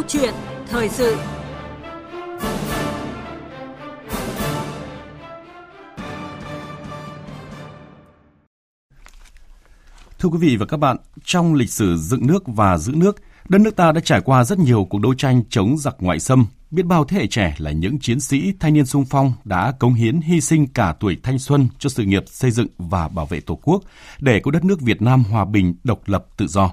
Câu chuyện thời sự Thưa quý vị và các bạn, trong lịch sử dựng nước và giữ nước, đất nước ta đã trải qua rất nhiều cuộc đấu tranh chống giặc ngoại xâm. Biết bao thế hệ trẻ là những chiến sĩ thanh niên sung phong đã cống hiến hy sinh cả tuổi thanh xuân cho sự nghiệp xây dựng và bảo vệ Tổ quốc để có đất nước Việt Nam hòa bình, độc lập, tự do.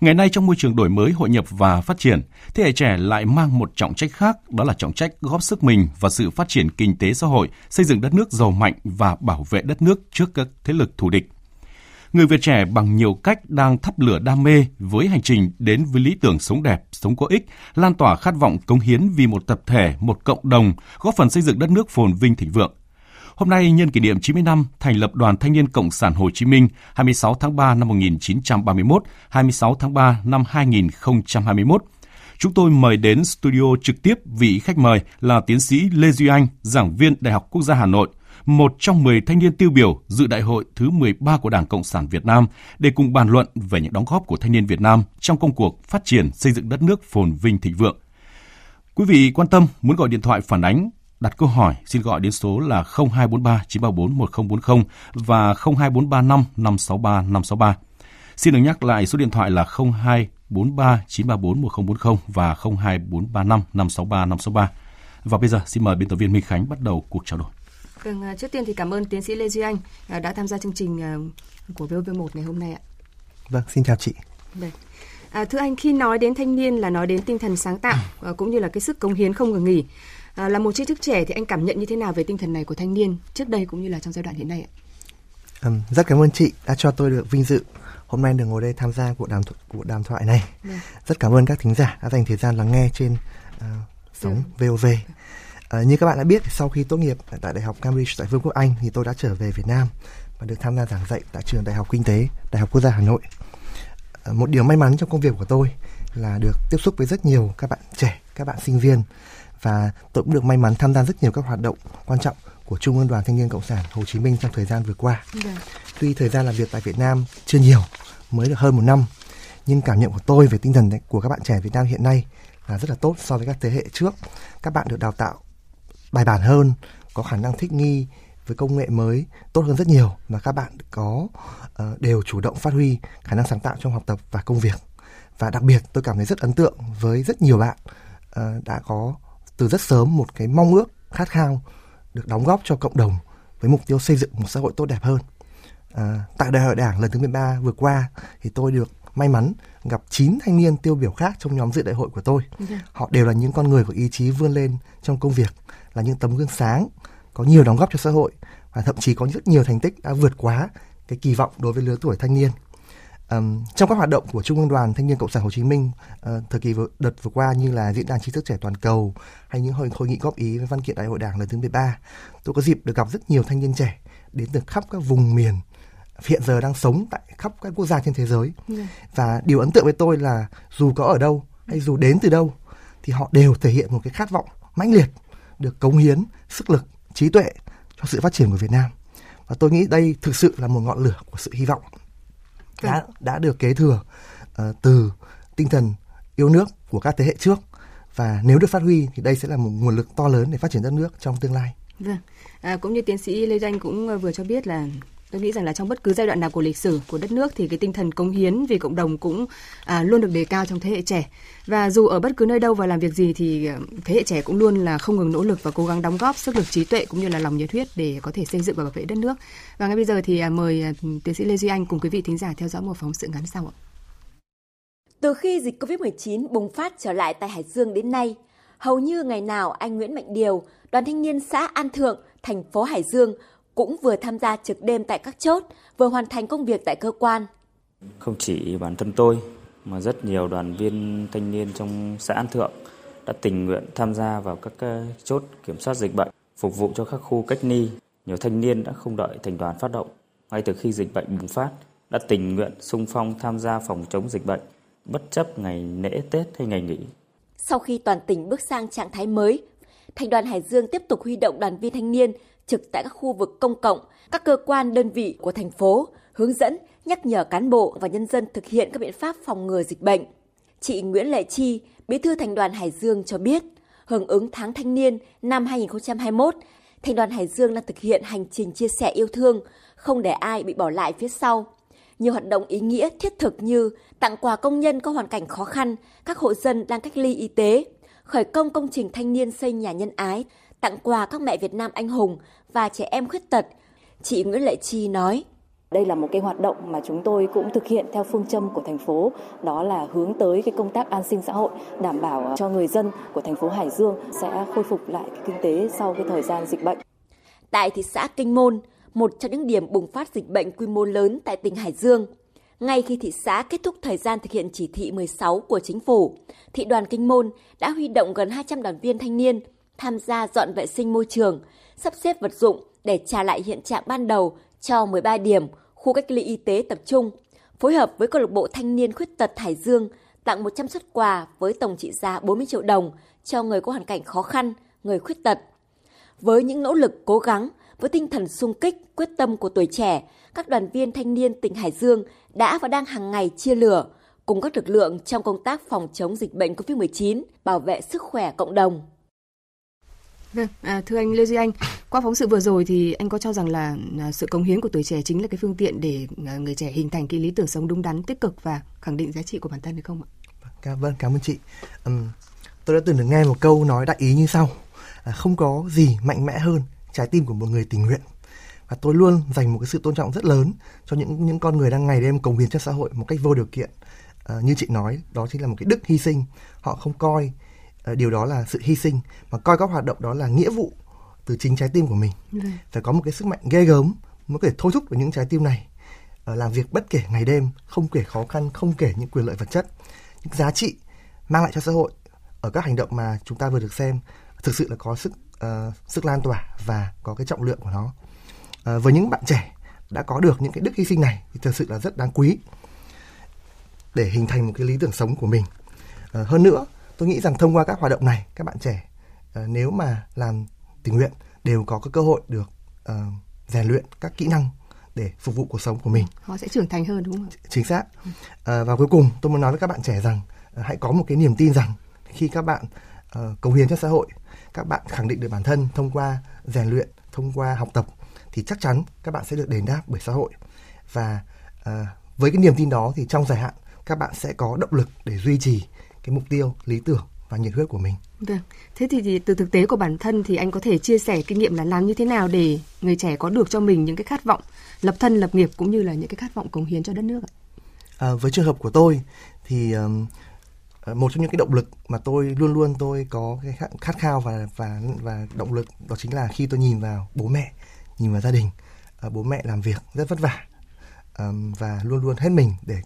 Ngày nay trong môi trường đổi mới, hội nhập và phát triển, thế hệ trẻ lại mang một trọng trách khác, đó là trọng trách góp sức mình vào sự phát triển kinh tế xã hội, xây dựng đất nước giàu mạnh và bảo vệ đất nước trước các thế lực thù địch. Người Việt trẻ bằng nhiều cách đang thắp lửa đam mê với hành trình đến với lý tưởng sống đẹp, sống có ích, lan tỏa khát vọng cống hiến vì một tập thể, một cộng đồng, góp phần xây dựng đất nước phồn vinh thịnh vượng. Hôm nay nhân kỷ niệm 90 năm thành lập Đoàn Thanh niên Cộng sản Hồ Chí Minh 26 tháng 3 năm 1931, 26 tháng 3 năm 2021. Chúng tôi mời đến studio trực tiếp vị khách mời là tiến sĩ Lê Duy Anh, giảng viên Đại học Quốc gia Hà Nội, một trong 10 thanh niên tiêu biểu dự đại hội thứ 13 của Đảng Cộng sản Việt Nam để cùng bàn luận về những đóng góp của thanh niên Việt Nam trong công cuộc phát triển xây dựng đất nước phồn vinh thịnh vượng. Quý vị quan tâm muốn gọi điện thoại phản ánh đặt câu hỏi xin gọi đến số là 0243 934 1040 và 02435 563 563. Xin được nhắc lại số điện thoại là 0243 934 1040 và 02435 563 563. Và bây giờ xin mời biên tập viên Minh Khánh bắt đầu cuộc trao đổi. Vâng, à, trước tiên thì cảm ơn tiến sĩ Lê Duy Anh à, đã tham gia chương trình à, của VOV1 ngày hôm nay ạ. Vâng, xin chào chị. Đây. À, thưa anh, khi nói đến thanh niên là nói đến tinh thần sáng tạo cũng như là cái sức cống hiến không ngừng nghỉ. À, là một trí thức trẻ thì anh cảm nhận như thế nào về tinh thần này của thanh niên trước đây cũng như là trong giai đoạn hiện nay ạ? Um, rất cảm ơn chị đã cho tôi được vinh dự hôm nay được ngồi đây tham gia cuộc đàm cuộc đàm thoại này. Vâng. Rất cảm ơn các thính giả đã dành thời gian lắng nghe trên uh, sóng. VOV. À, như các bạn đã biết, sau khi tốt nghiệp tại Đại học Cambridge tại Vương quốc Anh thì tôi đã trở về Việt Nam và được tham gia giảng dạy tại trường Đại học Kinh tế, Đại học Quốc gia Hà Nội. À, một điều may mắn trong công việc của tôi là được tiếp xúc với rất nhiều các bạn trẻ, các bạn sinh viên và tôi cũng được may mắn tham gia rất nhiều các hoạt động quan trọng của Trung ương Đoàn Thanh niên Cộng sản Hồ Chí Minh trong thời gian vừa qua. Yeah. Tuy thời gian làm việc tại Việt Nam chưa nhiều, mới được hơn một năm, nhưng cảm nhận của tôi về tinh thần của các bạn trẻ Việt Nam hiện nay là rất là tốt so với các thế hệ trước. Các bạn được đào tạo bài bản hơn, có khả năng thích nghi với công nghệ mới tốt hơn rất nhiều và các bạn có uh, đều chủ động phát huy khả năng sáng tạo trong học tập và công việc. Và đặc biệt tôi cảm thấy rất ấn tượng với rất nhiều bạn uh, đã có từ rất sớm một cái mong ước khát khao được đóng góp cho cộng đồng với mục tiêu xây dựng một xã hội tốt đẹp hơn. À, tại đại hội đảng lần thứ 13 vừa qua thì tôi được may mắn gặp 9 thanh niên tiêu biểu khác trong nhóm dự đại hội của tôi. Yeah. Dạ. Họ đều là những con người có ý chí vươn lên trong công việc, là những tấm gương sáng, có nhiều đóng góp cho xã hội và thậm chí có rất nhiều thành tích đã vượt quá cái kỳ vọng đối với lứa tuổi thanh niên. Um, trong các hoạt động của Trung ương Đoàn Thanh niên Cộng sản Hồ Chí Minh uh, thời kỳ vừa, đợt vừa qua như là diễn đàn trí thức trẻ toàn cầu hay những hội, hội nghị góp ý với văn kiện đại hội đảng lần thứ 13, tôi có dịp được gặp rất nhiều thanh niên trẻ đến từ khắp các vùng miền hiện giờ đang sống tại khắp các quốc gia trên thế giới. Yeah. Dạ. Và điều ấn tượng với tôi là dù có ở đâu hay dù đến từ đâu thì họ đều thể hiện một cái khát vọng mãnh liệt được cống hiến sức lực, trí tuệ cho sự phát triển của Việt Nam. Và tôi nghĩ đây thực sự là một ngọn lửa của sự hy vọng đã vâng. đã được kế thừa uh, từ tinh thần yêu nước của các thế hệ trước và nếu được phát huy thì đây sẽ là một nguồn lực to lớn để phát triển đất nước trong tương lai. Vâng. À, cũng như tiến sĩ Lê Danh cũng ờ, vừa cho biết là tôi nghĩ rằng là trong bất cứ giai đoạn nào của lịch sử của đất nước thì cái tinh thần cống hiến vì cộng đồng cũng à, luôn được đề cao trong thế hệ trẻ và dù ở bất cứ nơi đâu và làm việc gì thì ờ, thế hệ trẻ cũng luôn là không ngừng nỗ lực và cố gắng đóng góp sức lực trí tuệ cũng như là lòng nhiệt huyết để có thể xây dựng và bảo vệ đất nước và ngay bây giờ thì à, mời à, tiến sĩ Lê Duy Anh cùng quý vị thính giả theo dõi một phóng sự ngắn sau ạ. Từ khi dịch Covid-19 bùng phát trở lại tại Hải Dương đến nay, hầu như ngày nào anh Nguyễn Mạnh Điều, đoàn thanh niên xã An Thượng, thành phố Hải Dương cũng vừa tham gia trực đêm tại các chốt, vừa hoàn thành công việc tại cơ quan. Không chỉ bản thân tôi mà rất nhiều đoàn viên thanh niên trong xã An Thượng đã tình nguyện tham gia vào các chốt kiểm soát dịch bệnh, phục vụ cho các khu cách ly. Nhiều thanh niên đã không đợi thành đoàn phát động, ngay từ khi dịch bệnh bùng phát, đã tình nguyện sung phong tham gia phòng chống dịch bệnh, bất chấp ngày lễ Tết hay ngày nghỉ. Sau khi toàn tỉnh bước sang trạng thái mới, Thành đoàn Hải Dương tiếp tục huy động đoàn viên thanh niên trực tại các khu vực công cộng, các cơ quan đơn vị của thành phố, hướng dẫn, nhắc nhở cán bộ và nhân dân thực hiện các biện pháp phòng ngừa dịch bệnh. Chị Nguyễn Lệ Chi, Bí thư Thành đoàn Hải Dương cho biết, hưởng ứng tháng thanh niên năm 2021, Thành đoàn Hải Dương đang thực hiện hành trình chia sẻ yêu thương, không để ai bị bỏ lại phía sau. Nhiều hoạt động ý nghĩa thiết thực như tặng quà công nhân có hoàn cảnh khó khăn, các hộ dân đang cách ly y tế, khởi công công trình thanh niên xây nhà nhân ái, tặng quà các mẹ Việt Nam anh hùng và trẻ em khuyết tật. Chị Nguyễn Lệ Chi nói. Đây là một cái hoạt động mà chúng tôi cũng thực hiện theo phương châm của thành phố, đó là hướng tới cái công tác an sinh xã hội, đảm bảo cho người dân của thành phố Hải Dương sẽ khôi phục lại cái kinh tế sau cái thời gian dịch bệnh. Tại thị xã Kinh Môn, một trong những điểm bùng phát dịch bệnh quy mô lớn tại tỉnh Hải Dương, ngay khi thị xã kết thúc thời gian thực hiện chỉ thị 16 của chính phủ, thị đoàn Kinh Môn đã huy động gần 200 đoàn viên thanh niên tham gia dọn vệ sinh môi trường, sắp xếp vật dụng để trả lại hiện trạng ban đầu cho 13 điểm khu cách ly y tế tập trung, phối hợp với câu lạc bộ thanh niên khuyết tật Hải Dương tặng 100 xuất quà với tổng trị giá 40 triệu đồng cho người có hoàn cảnh khó khăn, người khuyết tật. Với những nỗ lực cố gắng, với tinh thần sung kích, quyết tâm của tuổi trẻ, các đoàn viên thanh niên tỉnh Hải Dương đã và đang hàng ngày chia lửa cùng các lực lượng trong công tác phòng chống dịch bệnh COVID-19, bảo vệ sức khỏe cộng đồng. Vâng, à, thưa anh Lê Duy Anh, qua phóng sự vừa rồi thì anh có cho rằng là à, sự cống hiến của tuổi trẻ chính là cái phương tiện để à, người trẻ hình thành cái lý tưởng sống đúng đắn, tích cực và khẳng định giá trị của bản thân được không ạ? Vâng, vâng, cảm ơn chị. Um, tôi đã từng được nghe một câu nói đại ý như sau: à, không có gì mạnh mẽ hơn trái tim của một người tình nguyện. Và tôi luôn dành một cái sự tôn trọng rất lớn cho những những con người đang ngày đêm cống hiến cho xã hội một cách vô điều kiện. À, như chị nói, đó chính là một cái đức hy sinh. Họ không coi điều đó là sự hy sinh mà coi các hoạt động đó là nghĩa vụ từ chính trái tim của mình. Ừ. phải có một cái sức mạnh ghê gớm mới có thể thôi thúc được những trái tim này. Uh, làm việc bất kể ngày đêm không kể khó khăn không kể những quyền lợi vật chất. Những giá trị mang lại cho xã hội ở các hành động mà chúng ta vừa được xem thực sự là có sức uh, sức lan tỏa và có cái trọng lượng của nó. Uh, với những bạn trẻ đã có được những cái đức hy sinh này thì thực sự là rất đáng quý để hình thành một cái lý tưởng sống của mình. Uh, hơn nữa tôi nghĩ rằng thông qua các hoạt động này các bạn trẻ uh, nếu mà làm tình nguyện đều có cái cơ hội được uh, rèn luyện các kỹ năng để phục vụ cuộc sống của mình. Họ sẽ trưởng thành hơn đúng không chính xác. Uh, và cuối cùng tôi muốn nói với các bạn trẻ rằng uh, hãy có một cái niềm tin rằng khi các bạn uh, cống hiến cho xã hội các bạn khẳng định được bản thân thông qua rèn luyện thông qua học tập thì chắc chắn các bạn sẽ được đền đáp bởi xã hội. Và uh, với cái niềm tin đó thì trong dài hạn các bạn sẽ có động lực để duy trì cái mục tiêu lý tưởng và nhiệt huyết của mình. Vâng. Thế thì, thì từ thực tế của bản thân thì anh có thể chia sẻ kinh nghiệm là làm như thế nào để người trẻ có được cho mình những cái khát vọng lập thân lập nghiệp cũng như là những cái khát vọng cống hiến cho đất nước ạ? À, với trường hợp của tôi thì um, một trong những cái động lực mà tôi luôn luôn tôi có cái khát khao và và và động lực đó chính là khi tôi nhìn vào bố mẹ, nhìn vào gia đình, uh, bố mẹ làm việc rất vất vả um, và luôn luôn hết mình để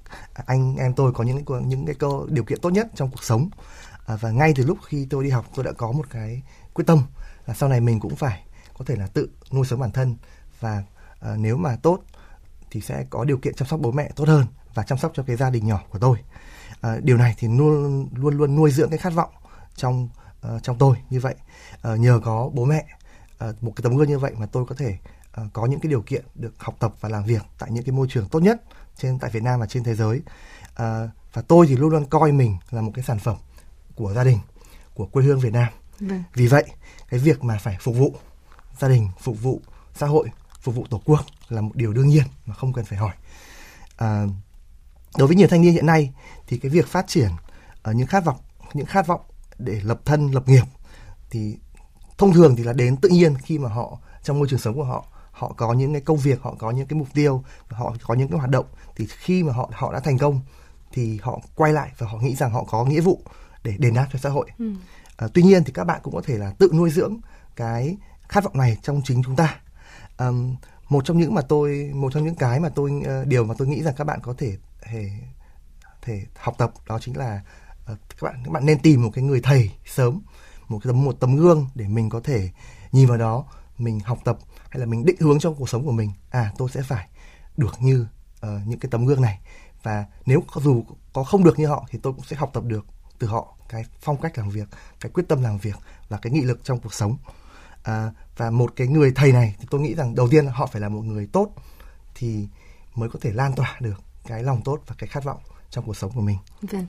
anh em tôi có những những cái cơ điều kiện tốt nhất trong cuộc sống. À, và ngay từ lúc khi tôi đi học tôi đã có một cái quyết tâm là sau này mình cũng phải có thể là tự nuôi sống bản thân và ờ, nếu mà tốt thì sẽ có điều kiện chăm sóc bố mẹ tốt hơn và chăm sóc cho cái gia đình nhỏ của tôi. Ờ, điều này thì luôn luôn luôn nuôi dưỡng cái khát vọng trong uh, trong tôi như vậy. Uh, nhờ có bố mẹ uh, một cái tấm gương như vậy mà tôi có thể có những cái điều kiện được học tập và làm việc tại những cái môi trường tốt nhất trên tại Việt Nam và trên thế giới. À, và tôi thì luôn luôn coi mình là một cái sản phẩm của gia đình của quê hương Việt Nam. Vâng. vì vậy cái việc mà phải phục vụ gia đình phục vụ xã hội phục vụ tổ quốc là một điều đương nhiên mà không cần phải hỏi. À, đối với nhiều thanh niên hiện nay thì cái việc phát triển ở những khát vọng những khát vọng để lập thân lập nghiệp thì thông thường thì là đến tự nhiên khi mà họ trong môi trường sống của họ họ có những cái công việc họ có những cái mục tiêu họ có những cái hoạt động thì khi mà họ họ đã thành công thì họ quay lại và họ nghĩ rằng họ có nghĩa vụ để đền đáp cho xã hội. Ừ. à, tuy nhiên thì các bạn cũng có thể là tự nuôi dưỡng cái khát vọng này trong chính chúng ta. À, một trong những mà tôi một trong những cái mà tôi uh, điều mà tôi nghĩ rằng các bạn có thể thể thể học tập đó chính là uh, các bạn các bạn nên tìm một cái người thầy sớm một cái tấm một tấm gương để mình có thể nhìn vào đó mình học tập hay là mình định hướng trong cuộc sống của mình à tôi sẽ phải được như uh, những cái tấm gương này và nếu dù có không được như họ thì tôi cũng sẽ học tập được từ họ cái phong cách làm việc cái quyết tâm làm việc và cái nghị lực trong cuộc sống à, và một cái người thầy này thì tôi nghĩ rằng đầu tiên là họ phải là một người tốt thì mới có thể lan tỏa được cái lòng tốt và cái khát vọng trong cuộc sống của mình. Vâng.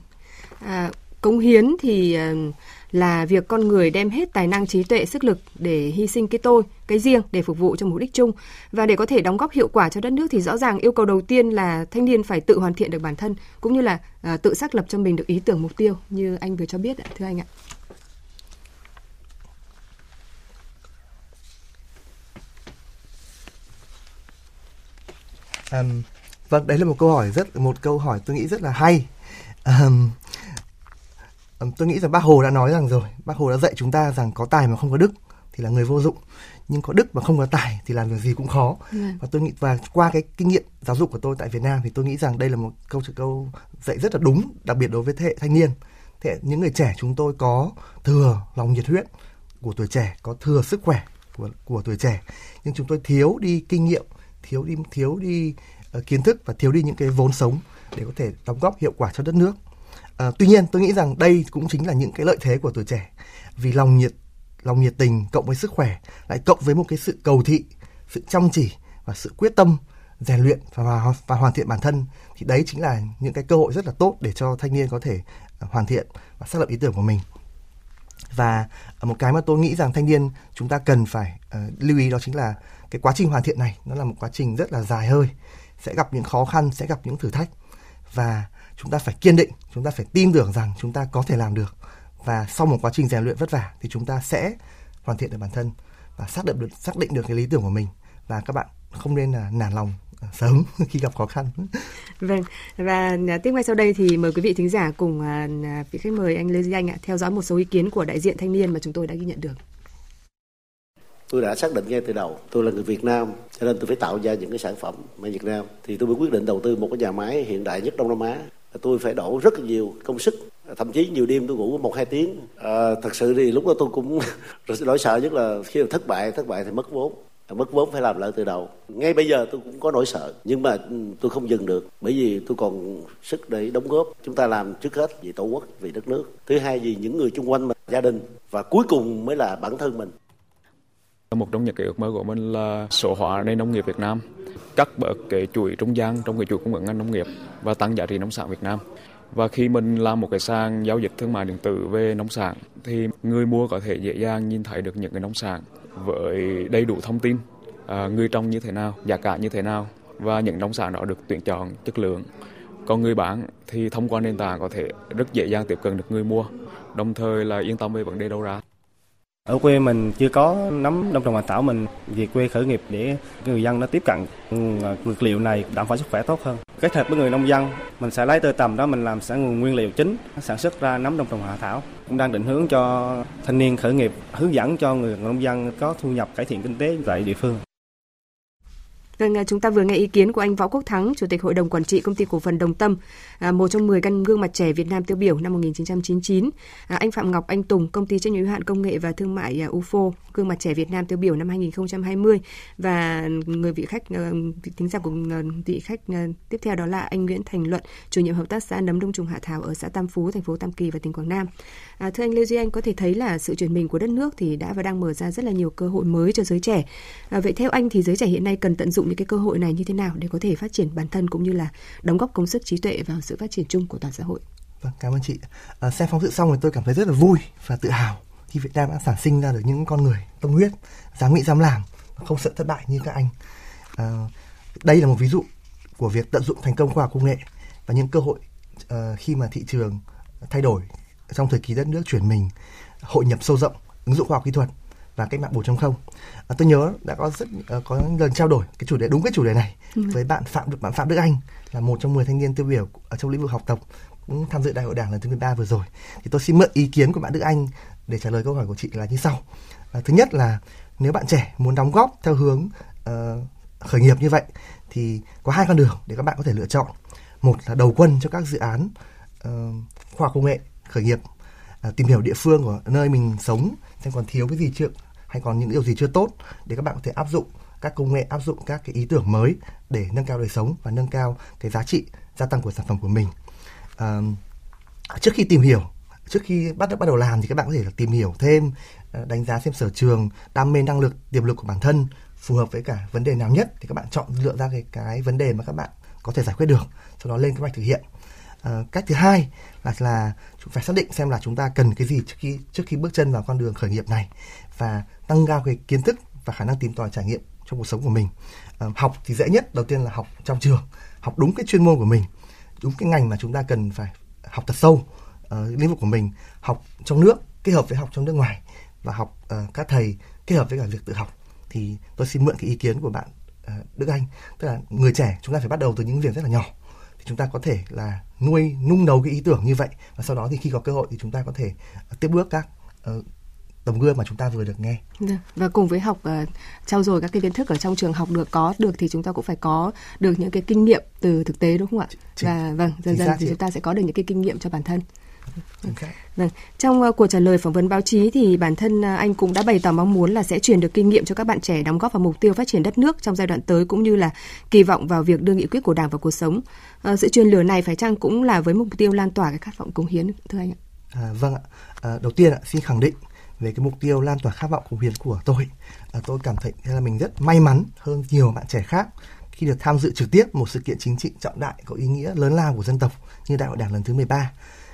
À, cống hiến thì uh, là việc con người đem hết tài năng trí tuệ sức lực để hy sinh cái tôi cái riêng để phục vụ cho mục đích chung và để có thể đóng góp hiệu quả cho đất nước thì rõ ràng yêu cầu đầu tiên là thanh niên phải tự hoàn thiện được bản thân cũng như là uh, tự xác lập cho mình được ý tưởng mục tiêu như anh vừa cho biết ạ thưa anh ạ Um, vâng, đấy là một câu hỏi rất một câu hỏi tôi nghĩ rất là hay. Um, um, tôi nghĩ rằng bác Hồ đã nói rằng rồi, bác Hồ đã dạy chúng ta rằng có tài mà không có đức thì là người vô dụng, nhưng có đức mà không có tài thì làm việc gì cũng khó. Yeah. Vâng. Và tôi nghĩ và qua cái kinh nghiệm giáo dục của tôi tại Việt Nam thì tôi nghĩ rằng đây là một câu câu dạy rất là đúng, đặc biệt đối với thế hệ thanh niên. Thế những người trẻ chúng tôi có thừa lòng nhiệt huyết của tuổi trẻ, có thừa sức khỏe của của tuổi trẻ, nhưng chúng tôi thiếu đi kinh nghiệm thiếu đi thiếu đi uh, kiến thức và thiếu đi những cái vốn sống để có thể đóng góp hiệu quả cho đất nước. À, tuy nhiên tôi nghĩ rằng đây cũng chính là những cái lợi thế của tuổi trẻ. Vì lòng nhiệt lòng nhiệt tình cộng với sức khỏe lại cộng với một cái sự cầu thị, sự chăm chỉ và sự quyết tâm rèn luyện và, và và hoàn thiện bản thân thì đấy chính là những cái cơ hội rất là tốt để cho thanh niên có thể ờ, hoàn thiện và xác lập ý tưởng của mình. Và ờ, một cái mà tôi nghĩ rằng thanh niên chúng ta cần phải uh, lưu ý đó chính là cái quá trình hoàn thiện này nó là một quá trình rất là dài hơi sẽ gặp những khó khăn sẽ gặp những thử thách và chúng ta phải kiên định, chúng ta phải tin tưởng rằng chúng ta có thể làm được. Và sau một quá trình rèn luyện vất vả thì chúng ta sẽ hoàn thiện được bản thân và xác định được, xác định được cái lý tưởng của mình. Và các bạn không nên là nản lòng à, sớm khi gặp khó khăn. Vâng và à, tiếp ngay sau đây thì mời quý vị thính giả cùng à, vị khách mời anh Lê Duy Anh ạ, theo dõi một số ý kiến của đại diện thanh niên mà chúng tôi đã ghi nhận được tôi đã xác định ngay từ đầu tôi là người Việt Nam cho nên tôi phải tạo ra những cái sản phẩm ở Việt Nam. Thì tôi mới quyết định đầu tư một cái nhà máy hiện đại nhất Đông Nam Á. Tôi phải đổ rất nhiều công sức thậm chí nhiều đêm tôi ngủ một hai tiếng. À, thật sự thì lúc đó tôi cũng nỗi sợ nhất là khi mà thất bại thất bại thì mất vốn. Mất vốn phải làm lại từ đầu. Ngay bây giờ tôi cũng có nỗi sợ nhưng mà ừ, tôi không dừng được bởi vì tôi còn sức để đóng góp. Chúng ta làm trước hết vì tổ quốc vì đất nước. Thứ hai vì những người chung quanh mình gia đình và cuối cùng mới là bản thân mình một trong những cái ước mơ của mình là số hóa nền nông nghiệp Việt Nam, cắt bớt cái chuỗi trung gian trong cái chuỗi cung ứng ngành nông nghiệp và tăng giá trị nông sản Việt Nam. Và khi mình làm một cái sàn giao dịch thương mại điện tử về nông sản thì người mua có thể dễ dàng nhìn thấy được những cái nông sản với đầy đủ thông tin, à, người trồng như thế nào, giá cả như thế nào và những nông sản đó được tuyển chọn chất lượng. Còn người bán thì thông qua nền tảng có thể rất dễ dàng tiếp cận được người mua, đồng thời là yên tâm về vấn đề đầu ra. Ở quê mình chưa có nắm đông trùng hạ thảo mình về quê khởi nghiệp để người dân nó tiếp cận ừ, à, dược liệu này đảm bảo sức khỏe tốt hơn. Kết hợp với người nông dân, mình sẽ lấy tơ tầm đó mình làm sản nguồn nguyên liệu chính sản xuất ra nấm đông trùng hạ thảo. Cũng đang định hướng cho thanh niên khởi nghiệp, hướng dẫn cho người nông dân có thu nhập cải thiện kinh tế tại địa phương. Vâng, à, chúng ta vừa nghe ý kiến của anh Võ Quốc Thắng, Chủ tịch Hội đồng Quản trị Công ty Cổ phần Đồng Tâm, à, một trong 10 căn gương mặt trẻ Việt Nam tiêu biểu năm 1999. À, anh Phạm Ngọc Anh Tùng, Công ty trách nhiệm hữu hạn công nghệ và thương mại à, UFO, gương mặt trẻ Việt Nam tiêu biểu năm 2020 và người vị khách à, vị tính giả của vị khách tiếp theo đó là anh Nguyễn Thành Luận, chủ nhiệm hợp tác xã nấm đông trùng hạ thảo ở xã Tam Phú, thành phố Tam Kỳ và tỉnh Quảng Nam. À, thưa anh Lê Duy Anh, có thể thấy là sự chuyển mình của đất nước thì đã và đang mở ra rất là nhiều cơ hội mới cho giới trẻ. À, vậy theo anh thì giới trẻ hiện nay cần tận dụng những cái cơ hội này như thế nào để có thể phát triển bản thân cũng như là đóng góp công sức trí tuệ vào sự phát triển chung của toàn xã hội? Vâng, cảm ơn chị. À, xem phóng sự xong thì tôi cảm thấy rất là vui và tự hào khi Việt Nam đã sản sinh ra được những con người tâm huyết, dám nghĩ dám làm, không sợ thất bại như các anh. À, đây là một ví dụ của việc tận dụng thành công khoa học công nghệ và những cơ hội uh, khi mà thị trường thay đổi trong thời kỳ đất nước chuyển mình hội nhập sâu rộng ứng dụng khoa học kỹ thuật và cách mạng 4.0. À, tôi nhớ đã có rất uh, có lần trao đổi cái chủ đề đúng cái chủ đề này ừ. với bạn Phạm Đức bạn Phạm Đức Anh là một trong 10 thanh niên tiêu biểu ở trong lĩnh vực học tập cũng tham dự đại hội đảng lần thứ 13 vừa rồi. Thì tôi xin mượn ý kiến của bạn Đức Anh để trả lời câu hỏi của chị là như sau. À, thứ nhất là nếu bạn trẻ muốn đóng góp theo hướng uh, khởi nghiệp như vậy thì có hai con đường để các bạn có thể lựa chọn. Một là đầu quân cho các dự án uh, khoa công nghệ khởi nghiệp à, tìm hiểu địa phương của nơi mình sống xem còn thiếu cái gì chưa? Hay còn những điều gì chưa tốt để các bạn có thể áp dụng các công nghệ áp dụng các cái ý tưởng mới để nâng cao đời sống và nâng cao cái giá trị gia tăng của sản phẩm của mình? À, trước khi tìm hiểu trước khi bắt bắt đầu làm thì các bạn có thể là tìm hiểu thêm ờ, đánh giá xem sở trường đam mê năng lực tiềm lực của bản thân phù hợp với cả vấn đề nào nhất thì các bạn chọn lựa ra cái cái vấn đề mà các bạn có thể giải quyết được. Sau đó lên kế hoạch thực hiện. Ờ, cách thứ hai là là chúng phải xác định xem là chúng ta cần cái gì trước khi trước khi bước chân vào con đường khởi nghiệp này và tăng cao cái kiến thức và khả năng tìm tòi trải nghiệm trong cuộc sống của mình. À, học thì dễ nhất đầu tiên là học trong trường học đúng cái chuyên môn của mình đúng cái ngành mà chúng ta cần phải học thật sâu uh, lĩnh vực của mình học trong nước kết hợp với học trong nước ngoài và học uh, các thầy kết hợp với cả việc tự học. Thì tôi xin mượn cái ý kiến của bạn uh, Đức Anh. Tức là người trẻ chúng ta phải bắt đầu từ những việc rất là nhỏ thì chúng ta có thể là nuôi nung nấu cái ý tưởng như vậy và sau đó thì khi có cơ hội thì chúng ta có thể uh, tiếp bước các uh, tấm gương mà chúng ta vừa được nghe. Dạ, và cùng với học uh, trau dồi các cái kiến thức ở trong trường học được có được thì chúng ta cũng phải có được những cái kinh nghiệm từ thực tế đúng không ạ? Chính, và vâng dần dần thì chúng ta sẽ có được những cái kinh nghiệm cho bản thân. Vâng, trong uh, cuộc trả lời phỏng vấn báo chí thì bản thân uh, anh cũng đã bày tỏ mong muốn là sẽ truyền được kinh nghiệm cho các bạn trẻ đóng góp vào mục tiêu phát triển đất nước trong giai đoạn tới cũng như là kỳ vọng vào việc đưa nghị quyết của Đảng vào cuộc sống. Uh, sự truyền lửa này phải chăng cũng là với mục tiêu lan tỏa cái khát vọng cống hiến thưa anh ạ? À, vâng ạ. À, đầu tiên ạ, xin khẳng định về cái mục tiêu lan tỏa khát vọng cống hiến của tôi. À, tôi cảm thấy là mình rất may mắn hơn nhiều bạn trẻ khác khi được tham dự trực tiếp một sự kiện chính trị trọng đại có ý nghĩa lớn lao của dân tộc như Đại hội Đảng lần thứ 13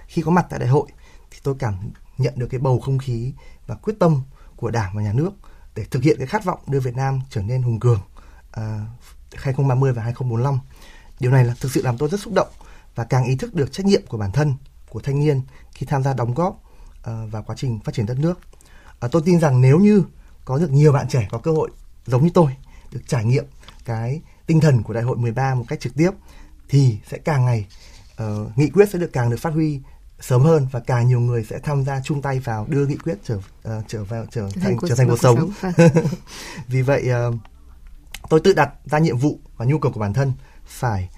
khi có mặt tại đại hội thì tôi cảm nhận được cái bầu không khí và quyết tâm của đảng và nhà nước để thực hiện cái khát vọng đưa Việt Nam trở nên hùng cường à, 2030 và 2045. Điều này là thực sự làm tôi rất xúc động và càng ý thức được trách nhiệm của bản thân, của thanh niên khi tham gia đóng góp uh, vào quá trình phát triển đất nước. Uh, tôi tin rằng nếu như có được nhiều bạn trẻ có cơ hội giống như tôi được trải nghiệm cái tinh thần của đại hội 13 một cách trực tiếp thì sẽ càng ngày uh, nghị quyết sẽ được càng được phát huy sớm hơn và càng nhiều người sẽ tham gia chung tay vào đưa nghị quyết trở uh, trở vào trở thành trở thành cuộc sống. sống. Vâng. Vì vậy uh, tôi tự đặt ra nhiệm vụ và nhu cầu của bản thân phải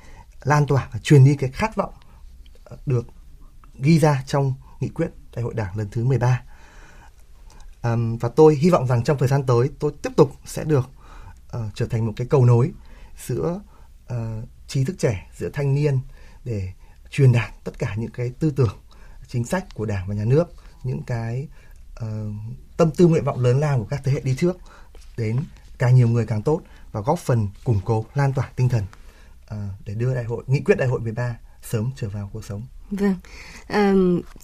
lan tỏa và truyền đi cái khát vọng được ghi ra trong nghị quyết đại hội đảng lần thứ 13. Um, và tôi hy vọng rằng trong thời gian tới tôi tiếp tục sẽ được uh, trở thành một cái cầu nối giữa uh, trí thức trẻ, giữa thanh niên để truyền đạt tất cả những cái tư tưởng chính sách của đảng và nhà nước những cái uh, tâm tư nguyện vọng lớn lao của các thế hệ đi trước đến càng nhiều người càng tốt và góp phần củng cố lan tỏa tinh thần uh, để đưa đại hội nghị quyết đại hội 13 sớm trở vào cuộc sống. Vâng, à,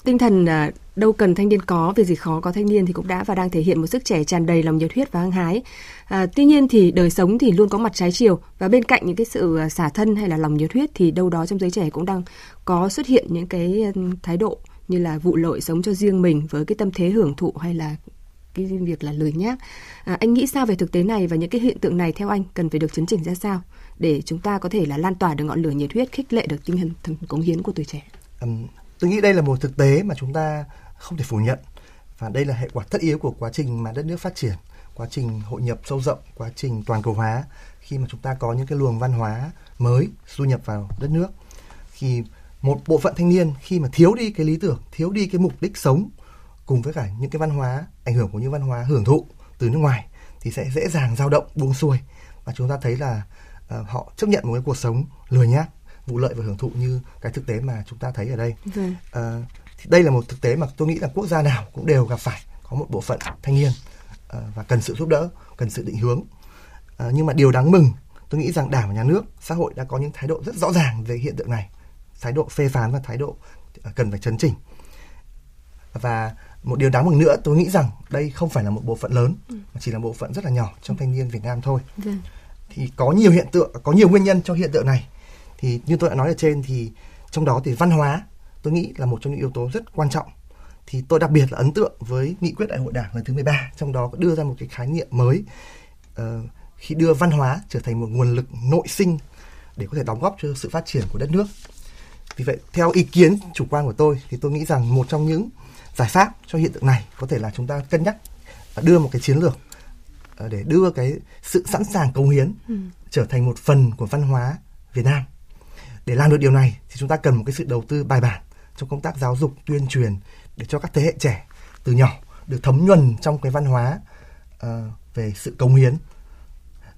tinh thần à, đâu cần thanh niên có, việc gì khó có thanh niên thì cũng đã và đang thể hiện một sức trẻ tràn đầy lòng nhiệt huyết và hăng hái. À, tuy nhiên thì đời sống thì luôn có mặt trái chiều và bên cạnh những cái sự xả thân hay là lòng nhiệt huyết thì đâu đó trong giới trẻ cũng đang có xuất hiện những cái thái độ như là vụ lợi sống cho riêng mình với cái tâm thế hưởng thụ hay là cái việc là lười nhác. À, anh nghĩ sao về thực tế này và những cái hiện tượng này theo anh cần phải được chấn chỉnh ra sao để chúng ta có thể là lan tỏa được ngọn lửa nhiệt huyết khích lệ được tinh thần cống hiến của tuổi trẻ? Um, tôi nghĩ đây là một thực tế mà chúng ta không thể phủ nhận và đây là hệ quả tất yếu của quá trình mà đất nước phát triển, quá trình hội nhập sâu rộng, quá trình toàn cầu hóa khi mà chúng ta có những cái luồng văn hóa mới du nhập vào đất nước khi một bộ phận thanh niên khi mà thiếu đi cái lý tưởng thiếu đi cái mục đích sống cùng với cả những cái văn hóa ảnh hưởng của những văn hóa hưởng thụ từ nước ngoài thì sẽ dễ dàng dao động buông xuôi. Và chúng ta thấy là uh, họ chấp nhận một cái cuộc sống lười nhác vụ lợi và hưởng thụ như cái thực tế mà chúng ta thấy ở đây. Uh, thì đây là một thực tế mà tôi nghĩ là quốc gia nào cũng đều gặp phải có một bộ phận thanh niên uh, và cần sự giúp đỡ cần sự định hướng. Uh, nhưng mà điều đáng mừng tôi nghĩ rằng đảng và nhà nước xã hội đã có những thái độ rất rõ ràng về hiện tượng này thái độ phê phán và thái độ à, cần phải chấn chỉnh. Và một điều đáng mừng nữa tôi nghĩ rằng đây không phải là một bộ phận lớn ừ. mà chỉ là bộ phận rất là nhỏ trong thanh niên Việt Nam thôi. Vâng. thì có nhiều hiện tượng có nhiều nguyên nhân cho hiện tượng này. Thì như tôi đã nói ở trên thì trong đó thì văn hóa tôi nghĩ là một trong những yếu tố rất quan trọng. Thì tôi đặc biệt là ấn tượng với nghị quyết đại hội đảng lần thứ 13 trong đó có đưa ra một cái khái niệm mới. Uh, khi đưa văn hóa trở thành một nguồn lực nội sinh để có thể đóng góp cho sự phát triển của đất nước vì vậy, theo ý kiến chủ quan của tôi thì tôi nghĩ rằng một trong những giải pháp cho hiện tượng này có thể là chúng ta cân nhắc đưa một cái chiến lược ờ, để đưa cái sự sẵn sàng cống hiến ừ. trở thành một phần của văn hóa Việt Nam. Để làm được điều này thì chúng ta cần một cái sự đầu tư bài bản trong công tác giáo dục tuyên truyền để cho các thế hệ trẻ từ nhỏ được thấm nhuần trong cái văn hóa uh, về sự cống hiến.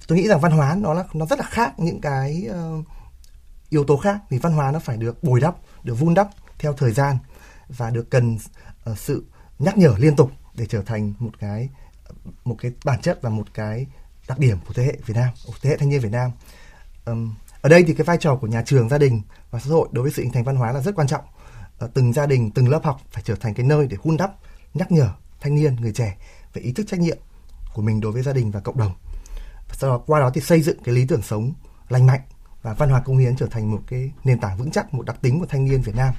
Tôi nghĩ rằng văn hóa nó là nó rất là khác những cái uh, yếu tố khác thì văn hóa nó phải được bồi đắp được vun đắp theo thời gian và được cần ờ, sự nhắc nhở liên tục để trở thành một cái một cái bản chất và một cái đặc điểm của thế hệ Việt Nam, của thế hệ thanh niên Việt Nam. Ở đây thì cái vai trò của nhà trường gia đình và xã hội đối với sự hình thành văn hóa là rất quan trọng ờ, từng gia đình từng lớp học phải trở thành cái nơi để hun đắp nhắc nhở thanh niên người trẻ về ý thức trách nhiệm của mình đối với gia đình và cộng đồng và sau đó qua đó thì xây dựng cái lý tưởng sống lành mạnh và văn hóa công hiến trở thành một cái nền tảng vững chắc một đặc tính của thanh niên Việt Nam.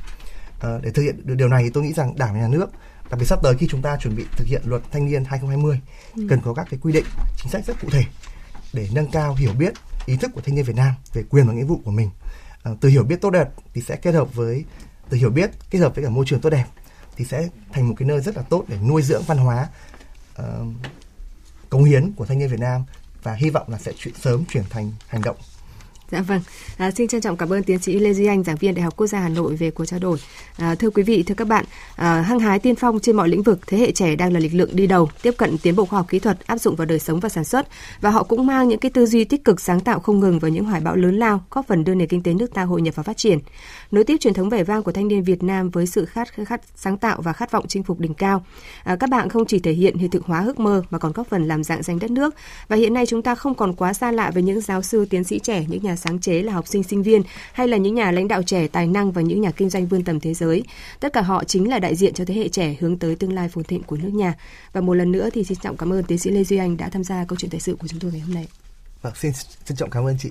À, để thực hiện được điều này thì tôi nghĩ rằng đảng và nhà nước đặc biệt sắp tới khi chúng ta chuẩn bị thực hiện luật thanh niên 2020 ừ. cần có các cái quy định chính sách rất cụ thể để nâng cao hiểu biết ý thức của thanh niên Việt Nam về quyền và nghĩa vụ của mình. À, từ hiểu biết tốt đẹp thì sẽ kết hợp với từ hiểu biết kết hợp với cả môi trường tốt đẹp thì sẽ thành một cái nơi rất là tốt để nuôi dưỡng văn hóa uh, cống hiến của thanh niên Việt Nam và hy vọng là sẽ chuyển, sớm chuyển thành hành động Dạ vâng, à, xin trân trọng cảm ơn tiến sĩ Lê Duy Anh, giảng viên Đại học Quốc gia Hà Nội về cuộc trao đổi. À, thưa quý vị, thưa các bạn, à, hăng hái tiên phong trên mọi lĩnh vực, thế hệ trẻ đang là lực lượng đi đầu, tiếp cận tiến bộ khoa học kỹ thuật, áp dụng vào đời sống và sản xuất, và họ cũng mang những cái tư duy tích cực sáng tạo không ngừng vào những hoài bão lớn lao, góp phần đưa nền kinh tế nước ta hội nhập và phát triển. Nối tiếp truyền thống vẻ vang của thanh niên Việt Nam với sự khát khát sáng tạo và khát vọng chinh phục đỉnh cao. À, các bạn không chỉ thể hiện hiện thực hóa ước mơ mà còn góp phần làm dạng danh đất nước. Và hiện nay chúng ta không còn quá xa lạ với những giáo sư, tiến sĩ trẻ, những nhà sáng chế là học sinh sinh viên hay là những nhà lãnh đạo trẻ tài năng và những nhà kinh doanh vươn tầm thế giới. Tất cả họ chính là đại diện cho thế hệ trẻ hướng tới tương lai phồn thịnh của nước nhà. Và một lần nữa thì xin trọng cảm ơn tiến sĩ Lê Duy Anh đã tham gia câu chuyện thời sự của chúng tôi ngày hôm nay. Vâng, xin trân trọng cảm ơn chị.